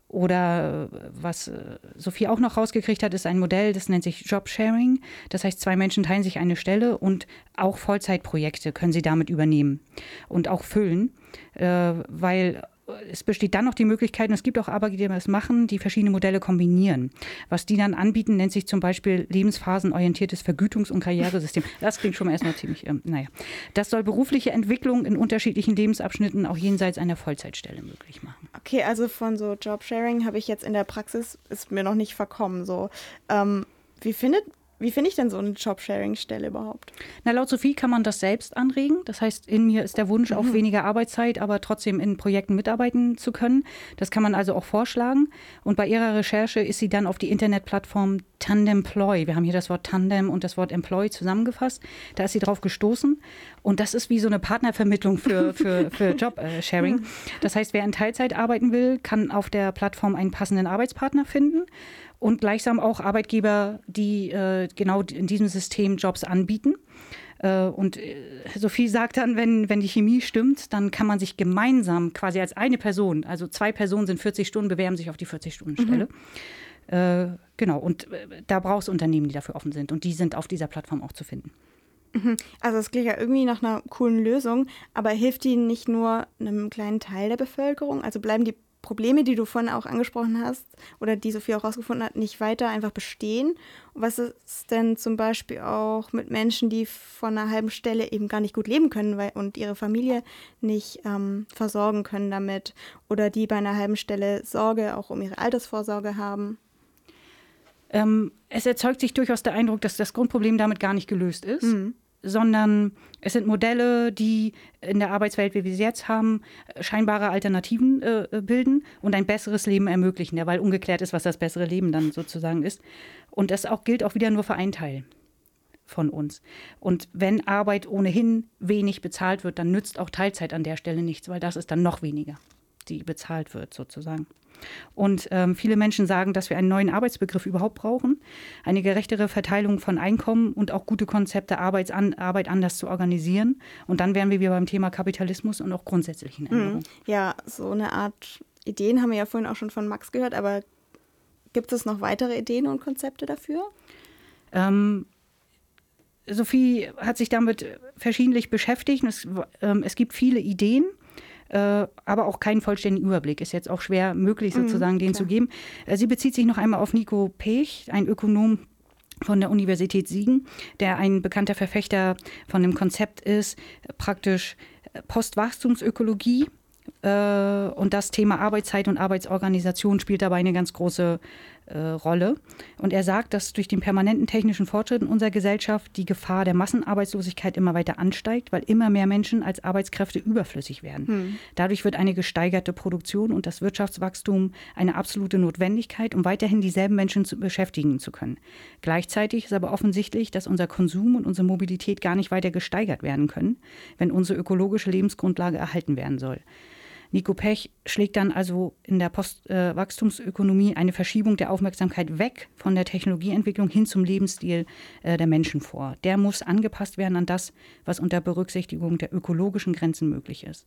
Oder was äh, Sophie auch noch rausgekriegt hat, ist ein Modell, das nennt sich Jobsharing. Das heißt, zwei Menschen teilen sich eine Stelle und auch Vollzeitprojekte können sie damit übernehmen und auch füllen, äh, weil es besteht dann noch die Möglichkeit, und es gibt auch Arbeitgeber, die das machen, die verschiedene Modelle kombinieren. Was die dann anbieten, nennt sich zum Beispiel lebensphasenorientiertes Vergütungs- und Karrieresystem. Das klingt schon mal erstmal ziemlich, ähm, naja. Das soll berufliche Entwicklung in unterschiedlichen Lebensabschnitten auch jenseits einer Vollzeitstelle möglich machen. Okay, also von so Jobsharing habe ich jetzt in der Praxis, ist mir noch nicht verkommen. So. Ähm, wie findet wie finde ich denn so eine Jobsharing-Stelle überhaupt? Na, laut Sophie kann man das selbst anregen. Das heißt, in mir ist der Wunsch mhm. auf weniger Arbeitszeit, aber trotzdem in Projekten mitarbeiten zu können. Das kann man also auch vorschlagen. Und bei ihrer Recherche ist sie dann auf die Internetplattform Tandemploy. Wir haben hier das Wort Tandem und das Wort Employ zusammengefasst. Da ist sie drauf gestoßen. Und das ist wie so eine Partnervermittlung für, für, für Jobsharing. Das heißt, wer in Teilzeit arbeiten will, kann auf der Plattform einen passenden Arbeitspartner finden und gleichsam auch Arbeitgeber, die äh, genau in diesem System Jobs anbieten. Äh, und äh, Sophie sagt dann, wenn, wenn die Chemie stimmt, dann kann man sich gemeinsam quasi als eine Person, also zwei Personen sind 40 Stunden, bewerben sich auf die 40-Stunden-Stelle. Mhm. Äh, genau, und äh, da brauchst du Unternehmen, die dafür offen sind. Und die sind auf dieser Plattform auch zu finden. Mhm. Also es klingt ja irgendwie nach einer coolen Lösung, aber hilft die nicht nur einem kleinen Teil der Bevölkerung? Also bleiben die Probleme, die du vorhin auch angesprochen hast oder die Sophie auch rausgefunden hat, nicht weiter einfach bestehen? Was ist denn zum Beispiel auch mit Menschen, die von einer halben Stelle eben gar nicht gut leben können weil, und ihre Familie nicht ähm, versorgen können damit oder die bei einer halben Stelle Sorge auch um ihre Altersvorsorge haben? Ähm, es erzeugt sich durchaus der Eindruck, dass das Grundproblem damit gar nicht gelöst ist. Mhm sondern es sind Modelle, die in der Arbeitswelt, wie wir sie jetzt haben, scheinbare Alternativen äh, bilden und ein besseres Leben ermöglichen, ja, weil ungeklärt ist, was das bessere Leben dann sozusagen ist. Und das auch gilt auch wieder nur für einen Teil von uns. Und wenn Arbeit ohnehin wenig bezahlt wird, dann nützt auch Teilzeit an der Stelle nichts, weil das ist dann noch weniger, die bezahlt wird sozusagen. Und ähm, viele Menschen sagen, dass wir einen neuen Arbeitsbegriff überhaupt brauchen, eine gerechtere Verteilung von Einkommen und auch gute Konzepte, Arbeits an, Arbeit anders zu organisieren. Und dann wären wir wieder beim Thema Kapitalismus und auch grundsätzlichen Änderungen. Mhm. Ja, so eine Art Ideen haben wir ja vorhin auch schon von Max gehört, aber gibt es noch weitere Ideen und Konzepte dafür? Ähm, Sophie hat sich damit verschiedentlich beschäftigt. Es, ähm, es gibt viele Ideen äh, aber auch keinen vollständigen Überblick. Ist jetzt auch schwer möglich, mhm, sozusagen, mhm, den zu geben. Äh, sie bezieht sich noch einmal auf Nico Pech, ein Ökonom von der Universität Siegen, der ein bekannter Verfechter von dem Konzept ist, praktisch Postwachstumsökologie. Äh, und das Thema Arbeitszeit und Arbeitsorganisation spielt dabei eine ganz große äh, Rolle. Und er sagt, dass durch den permanenten technischen Fortschritt in unserer Gesellschaft die Gefahr der Massenarbeitslosigkeit immer weiter ansteigt, weil immer mehr Menschen als Arbeitskräfte überflüssig werden. Hm. Dadurch wird eine gesteigerte Produktion und das Wirtschaftswachstum eine absolute Notwendigkeit, um weiterhin dieselben Menschen zu beschäftigen zu können. Gleichzeitig ist aber offensichtlich, dass unser Konsum und unsere Mobilität gar nicht weiter gesteigert werden können, wenn unsere ökologische Lebensgrundlage erhalten werden soll. Nico Pech schlägt dann also in der Postwachstumsökonomie äh, eine Verschiebung der Aufmerksamkeit weg von der Technologieentwicklung hin zum Lebensstil äh, der Menschen vor. Der muss angepasst werden an das, was unter Berücksichtigung der ökologischen Grenzen möglich ist.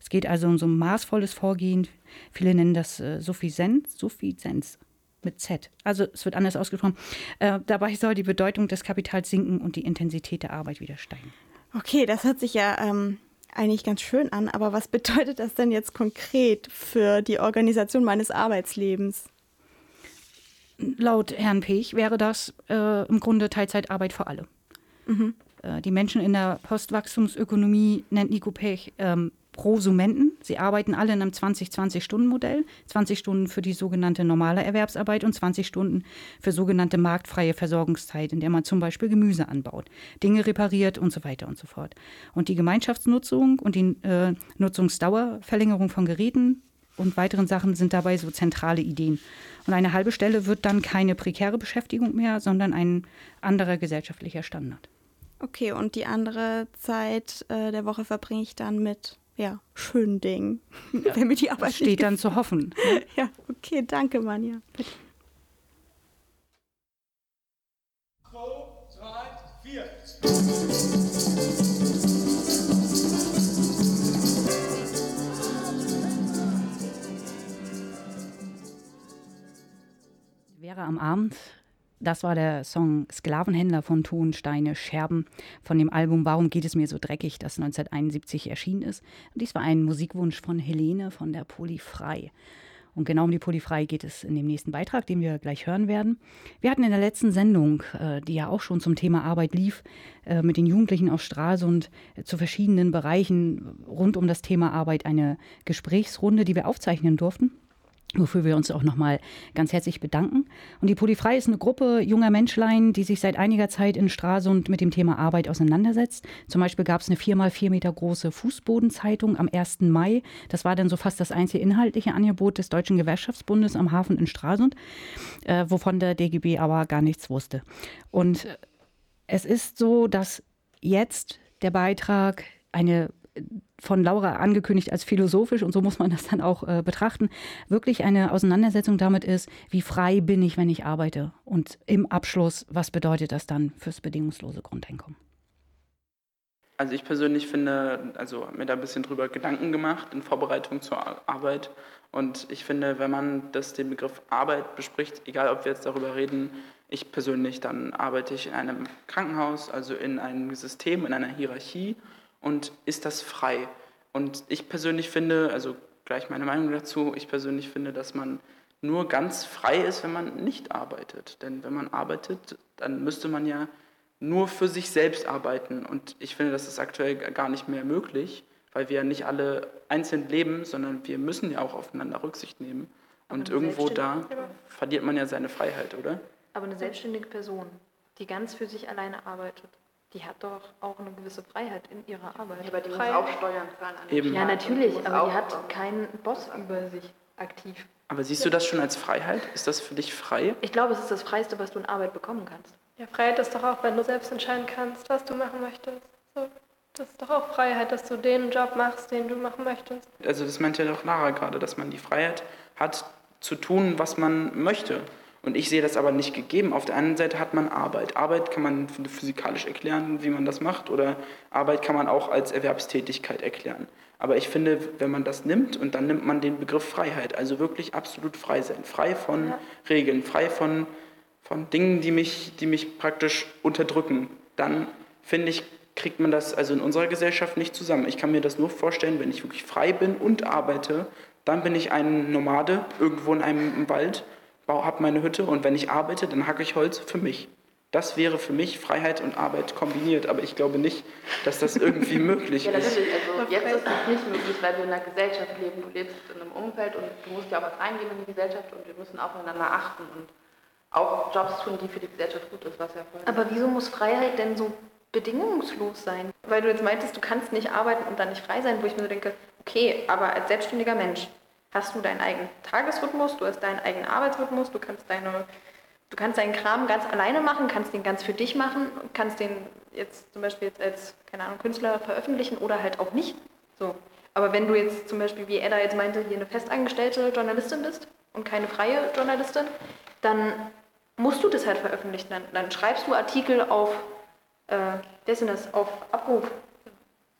Es geht also um so ein maßvolles Vorgehen. Viele nennen das äh, Suffizienz, Suffizienz mit Z. Also es wird anders ausgesprochen. Äh, dabei soll die Bedeutung des Kapitals sinken und die Intensität der Arbeit wieder steigen. Okay, das hört sich ja ähm, eigentlich ganz schön an, aber was bedeutet das denn jetzt konkret für die Organisation meines Arbeitslebens? Laut Herrn Pech wäre das äh, im Grunde Teilzeitarbeit für alle. Mhm. Äh, die Menschen in der Postwachstumsökonomie nennt Nico Pech ähm, Prosumenten. Sie arbeiten alle in einem 20-20-Stunden-Modell. 20 Stunden für die sogenannte normale Erwerbsarbeit und 20 Stunden für sogenannte marktfreie Versorgungszeit, in der man zum Beispiel Gemüse anbaut, Dinge repariert und so weiter und so fort. Und die Gemeinschaftsnutzung und die äh, Nutzungsdauer, Verlängerung von Geräten und weiteren Sachen sind dabei so zentrale Ideen. Und eine halbe Stelle wird dann keine prekäre Beschäftigung mehr, sondern ein anderer gesellschaftlicher Standard. Okay, und die andere Zeit äh, der Woche verbringe ich dann mit ja, schönen Dingen. Ja, wenn mir die Arbeit steht dann zu hoffen. ja, okay, danke, Manja. Bitte. Wäre am Abend das war der Song Sklavenhändler von Tonsteine Scherben von dem Album Warum geht es mir so dreckig, das 1971 erschienen ist. Und dies war ein Musikwunsch von Helene von der Polyfrei. Und genau um die Polyfrei geht es in dem nächsten Beitrag, den wir gleich hören werden. Wir hatten in der letzten Sendung, äh, die ja auch schon zum Thema Arbeit lief, äh, mit den Jugendlichen aus Stralsund äh, zu verschiedenen Bereichen rund um das Thema Arbeit eine Gesprächsrunde, die wir aufzeichnen durften wofür wir uns auch nochmal ganz herzlich bedanken. Und die Polyfrei ist eine Gruppe junger Menschlein, die sich seit einiger Zeit in Stralsund mit dem Thema Arbeit auseinandersetzt. Zum Beispiel gab es eine viermal vier Meter große Fußbodenzeitung am 1. Mai. Das war dann so fast das einzige inhaltliche Angebot des Deutschen Gewerkschaftsbundes am Hafen in Stralsund, äh, wovon der DGB aber gar nichts wusste. Und es ist so, dass jetzt der Beitrag eine von Laura angekündigt als philosophisch, und so muss man das dann auch äh, betrachten, wirklich eine Auseinandersetzung damit ist, wie frei bin ich, wenn ich arbeite? Und im Abschluss, was bedeutet das dann fürs bedingungslose Grundeinkommen? Also ich persönlich finde, also habe mir da ein bisschen drüber Gedanken gemacht in Vorbereitung zur Arbeit. Und ich finde, wenn man das den Begriff Arbeit bespricht, egal ob wir jetzt darüber reden, ich persönlich, dann arbeite ich in einem Krankenhaus, also in einem System, in einer Hierarchie und ist das frei? Und ich persönlich finde, also gleich meine Meinung dazu, ich persönlich finde, dass man nur ganz frei ist, wenn man nicht arbeitet. Denn wenn man arbeitet, dann müsste man ja nur für sich selbst arbeiten. Und ich finde, das ist aktuell gar nicht mehr möglich, weil wir ja nicht alle einzeln leben, sondern wir müssen ja auch aufeinander Rücksicht nehmen. Und irgendwo da verliert man ja seine Freiheit, oder? Aber eine selbstständige Person, die ganz für sich alleine arbeitet, die hat doch auch eine gewisse Freiheit in ihrer Arbeit. Ja, aber die Freiheit. muss auch Steuern zahlen. Eben. Ja, natürlich, die aber die hat keinen Boss über sich aktiv. Aber siehst du das schon als Freiheit? Ist das für dich frei? Ich glaube, es ist das Freiste, was du in Arbeit bekommen kannst. Ja, Freiheit ist doch auch, wenn du selbst entscheiden kannst, was du machen möchtest. So, das ist doch auch Freiheit, dass du den Job machst, den du machen möchtest. Also das meint ja doch Lara gerade, dass man die Freiheit hat, zu tun, was man möchte. Und ich sehe das aber nicht gegeben. Auf der einen Seite hat man Arbeit. Arbeit kann man physikalisch erklären, wie man das macht, oder Arbeit kann man auch als Erwerbstätigkeit erklären. Aber ich finde, wenn man das nimmt und dann nimmt man den Begriff Freiheit, also wirklich absolut frei sein, frei von ja. Regeln, frei von, von Dingen, die mich, die mich praktisch unterdrücken, dann finde ich, kriegt man das also in unserer Gesellschaft nicht zusammen. Ich kann mir das nur vorstellen, wenn ich wirklich frei bin und arbeite, dann bin ich ein Nomade irgendwo in einem Wald habe meine Hütte und wenn ich arbeite, dann hacke ich Holz für mich. Das wäre für mich Freiheit und Arbeit kombiniert, aber ich glaube nicht, dass das irgendwie möglich ist. Ja, natürlich. Also jetzt ist es nicht möglich, weil wir in einer Gesellschaft leben. Du lebst in einem Umfeld und du musst ja auch was reingeben in die Gesellschaft und wir müssen aufeinander achten und auch Jobs tun, die für die Gesellschaft gut ist, was ja voll Aber wieso muss Freiheit denn so bedingungslos sein? Weil du jetzt meintest, du kannst nicht arbeiten und dann nicht frei sein, wo ich mir so denke, okay, aber als selbstständiger Mensch, hast du deinen eigenen Tagesrhythmus, du hast deinen eigenen Arbeitsrhythmus, du kannst deine du kannst deinen Kram ganz alleine machen, kannst den ganz für dich machen, kannst den jetzt zum Beispiel jetzt als, keine Ahnung, Künstler veröffentlichen oder halt auch nicht. So. Aber wenn du jetzt zum Beispiel, wie Edda jetzt meinte, hier eine festangestellte Journalistin bist und keine freie Journalistin, dann musst du das halt veröffentlichen. Dann, dann schreibst du Artikel auf, äh, das, auf Abruf.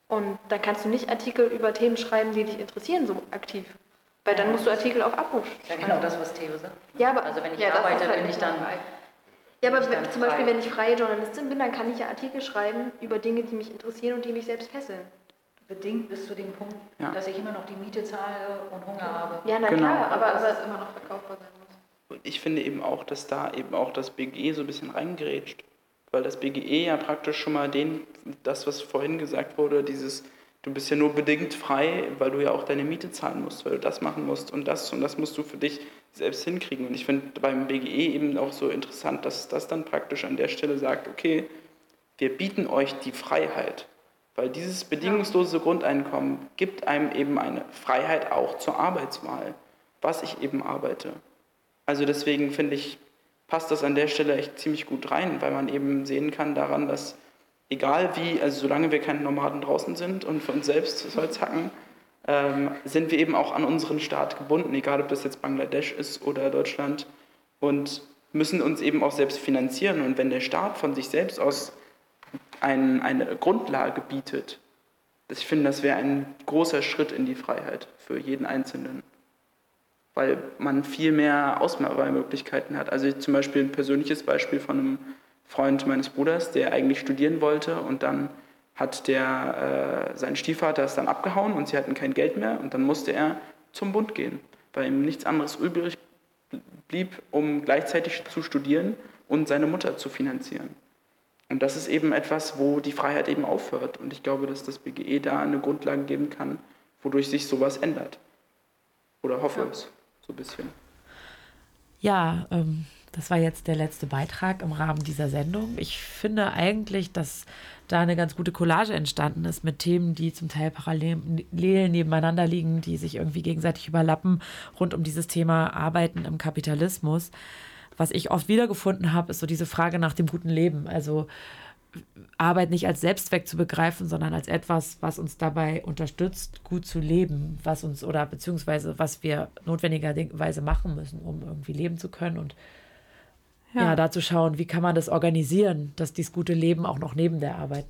Und dann kannst du nicht Artikel über Themen schreiben, die dich interessieren, so aktiv. Weil dann musst du Artikel auf Abruf Ja, genau das, was Theo sagt. Ja, aber, also wenn ich ja, arbeite, halt bin ich dann... Ja, aber wenn, zum Beispiel, wenn ich freie Journalistin bin, dann kann ich ja Artikel schreiben über Dinge, die mich interessieren und die mich selbst fesseln. Bedingt bis zu dem Punkt, ja. dass ich immer noch die Miete zahle und Hunger habe. Ja, na genau. klar, aber, aber es immer noch verkaufbar sein muss. Und ich finde eben auch, dass da eben auch das BGE so ein bisschen reingerätscht. Weil das BGE ja praktisch schon mal den, das, was vorhin gesagt wurde, dieses du bist ja nur bedingt frei, weil du ja auch deine Miete zahlen musst, weil du das machen musst und das und das musst du für dich selbst hinkriegen. Und ich finde beim BGE eben auch so interessant, dass das dann praktisch an der Stelle sagt, okay, wir bieten euch die Freiheit, weil dieses bedingungslose Grundeinkommen gibt einem eben eine Freiheit auch zur Arbeitswahl, was ich eben arbeite. Also deswegen finde ich, passt das an der Stelle echt ziemlich gut rein, weil man eben sehen kann daran, dass egal wie, also solange wir keine Nomaden draußen sind und für uns selbst das Holz hacken, ähm, sind wir eben auch an unseren Staat gebunden, egal ob das jetzt Bangladesch ist oder Deutschland und müssen uns eben auch selbst finanzieren. Und wenn der Staat von sich selbst aus ein, eine Grundlage bietet, ich finde, das wäre ein großer Schritt in die Freiheit für jeden Einzelnen, weil man viel mehr Auswahlmöglichkeiten hat. Also zum Beispiel ein persönliches Beispiel von einem Freund meines Bruders, der eigentlich studieren wollte und dann hat der, äh, sein Stiefvater es dann abgehauen und sie hatten kein Geld mehr und dann musste er zum Bund gehen, weil ihm nichts anderes übrig blieb, um gleichzeitig zu studieren und seine Mutter zu finanzieren. Und das ist eben etwas, wo die Freiheit eben aufhört. Und ich glaube, dass das BGE da eine Grundlage geben kann, wodurch sich sowas ändert. Oder hoffe ja. es so ein bisschen. Ja, ähm, das war jetzt der letzte Beitrag im Rahmen dieser Sendung. Ich finde eigentlich, dass da eine ganz gute Collage entstanden ist mit Themen, die zum Teil parallel nebeneinander liegen, die sich irgendwie gegenseitig überlappen, rund um dieses Thema Arbeiten im Kapitalismus. Was ich oft wiedergefunden habe, ist so diese Frage nach dem guten Leben. Also Arbeit nicht als Selbstzweck zu begreifen, sondern als etwas, was uns dabei unterstützt, gut zu leben, was uns oder beziehungsweise was wir notwendigerweise machen müssen, um irgendwie leben zu können und ja. ja, da zu schauen, wie kann man das organisieren, dass dieses gute Leben auch noch neben der Arbeit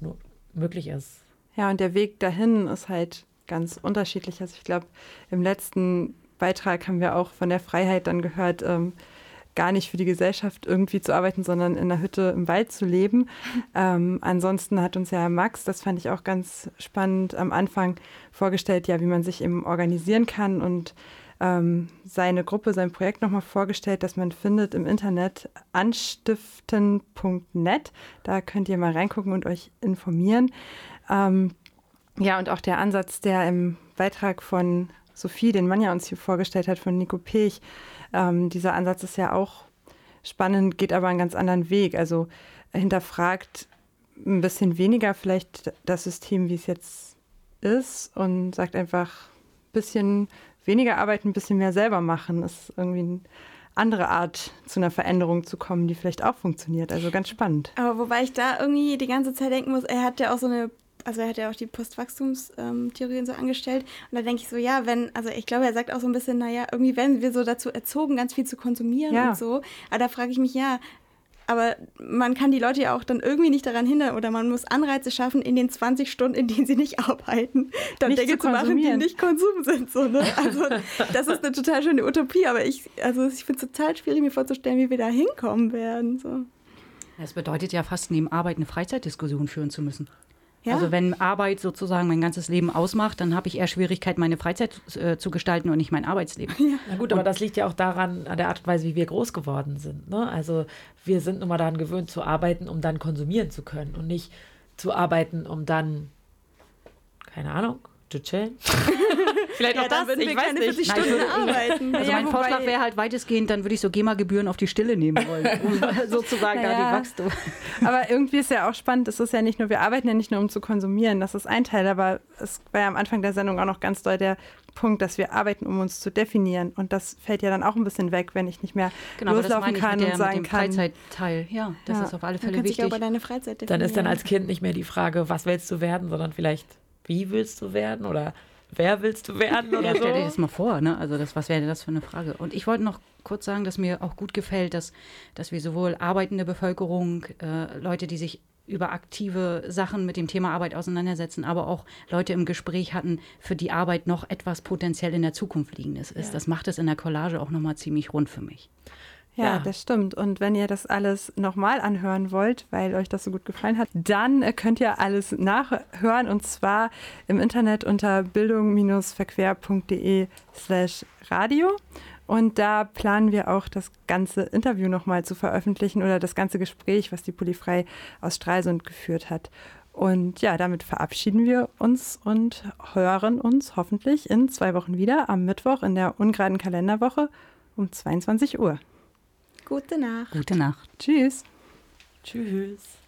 möglich ist. Ja, und der Weg dahin ist halt ganz unterschiedlich. Also ich glaube, im letzten Beitrag haben wir auch von der Freiheit dann gehört, ähm, gar nicht für die Gesellschaft irgendwie zu arbeiten, sondern in der Hütte im Wald zu leben. Ähm, ansonsten hat uns ja Max, das fand ich auch ganz spannend, am Anfang vorgestellt, ja, wie man sich eben organisieren kann und ähm, seine Gruppe, sein Projekt nochmal vorgestellt, das man findet im Internet anstiften.net. Da könnt ihr mal reingucken und euch informieren. Ähm, ja, und auch der Ansatz, der im Beitrag von Sophie, den Manja uns hier vorgestellt hat, von Nico Pech, ähm, dieser Ansatz ist ja auch spannend, geht aber einen ganz anderen Weg. Also hinterfragt ein bisschen weniger vielleicht das System, wie es jetzt ist und sagt einfach ein bisschen weniger arbeiten, ein bisschen mehr selber machen. Das ist irgendwie eine andere Art, zu einer Veränderung zu kommen, die vielleicht auch funktioniert. Also ganz spannend. Aber wobei ich da irgendwie die ganze Zeit denken muss, er hat ja auch so eine also er hat ja auch die Postwachstumstheorien so angestellt. Und da denke ich so, ja, wenn, also ich glaube, er sagt auch so ein bisschen, naja, irgendwie werden wir so dazu erzogen, ganz viel zu konsumieren Ja. und so. Aber da frage ich mich, ja, aber man kann die Leute ja auch dann irgendwie nicht daran hindern oder man muss Anreize schaffen in den 20 Stunden, in denen sie nicht arbeiten, dann Nicht Dinge zu zu machen, die nicht Konsum sind. So, ne? Also das ist eine total schöne Utopie, aber ich, also ich finde es total schwierig, mir vorzustellen, wie wir da hinkommen werden. So. Das bedeutet ja fast neben Arbeit eine Freizeitdiskussion führen zu müssen. Ja. Also wenn Arbeit sozusagen mein ganzes Leben ausmacht, dann habe ich eher Schwierigkeit, meine Freizeit äh, zu gestalten und nicht mein Arbeitsleben. Na gut, aber das liegt ja auch daran, an der Art und Weise, wie wir groß geworden sind. Ne? Also wir sind nun mal daran gewöhnt zu arbeiten, um dann konsumieren zu können und nicht zu arbeiten, um dann, keine Ahnung, zu chillen. Vielleicht Ja, auch dann das, würden ich wir weiß nicht. 40 Nein, Stunden ich würde- arbeiten. Also Ja, mein Vorschlag wäre halt weitestgehend, dann würde ich so GEMA-Gebühren auf die Stille nehmen wollen, um sozusagen da Naja. die Wachstum. Aber irgendwie ist ja auch spannend, es ist ja nicht nur, wir arbeiten ja nicht nur, um zu konsumieren, das ist ein Teil, aber es war ja am Anfang der Sendung auch noch ganz doll der Punkt, dass wir arbeiten, um uns zu definieren. Und das fällt ja dann auch ein bisschen weg, wenn ich nicht mehr Genau, das loslaufen meine kann der, und sagen mit dem kann. Freizeitteil. Ja, das Ja. ist auf alle Fälle kann wichtig. Dann ist dann als Kind nicht mehr die Frage, was willst du werden, sondern vielleicht, wie willst du werden oder wer willst du werden oder Ja, stell dir so. das mal vor, ne? Also das, was wäre das für eine Frage? Und ich wollte noch kurz sagen, dass mir auch gut gefällt, dass, dass wir sowohl arbeitende Bevölkerung, äh, Leute, die sich über aktive Sachen mit dem Thema Arbeit auseinandersetzen, aber auch Leute im Gespräch hatten, für die Arbeit noch etwas potenziell in der Zukunft liegendes ist. Ja. Das macht es in der Collage auch nochmal ziemlich rund für mich. Ja, Ja. das stimmt. Und wenn ihr das alles nochmal anhören wollt, weil euch das so gut gefallen hat, dann äh, könnt ihr alles nachhören und zwar im Internet unter bildung-verquer.de slash radio. Und da planen wir auch das ganze Interview nochmal zu veröffentlichen oder das ganze Gespräch, was die Polifrei aus Stralsund geführt hat. Und ja, damit verabschieden wir uns und hören uns hoffentlich in zwei Wochen wieder am Mittwoch in der ungeraden Kalenderwoche um 22 Uhr. Gute Nacht. Gute Nacht. Tschüss. Tschüss.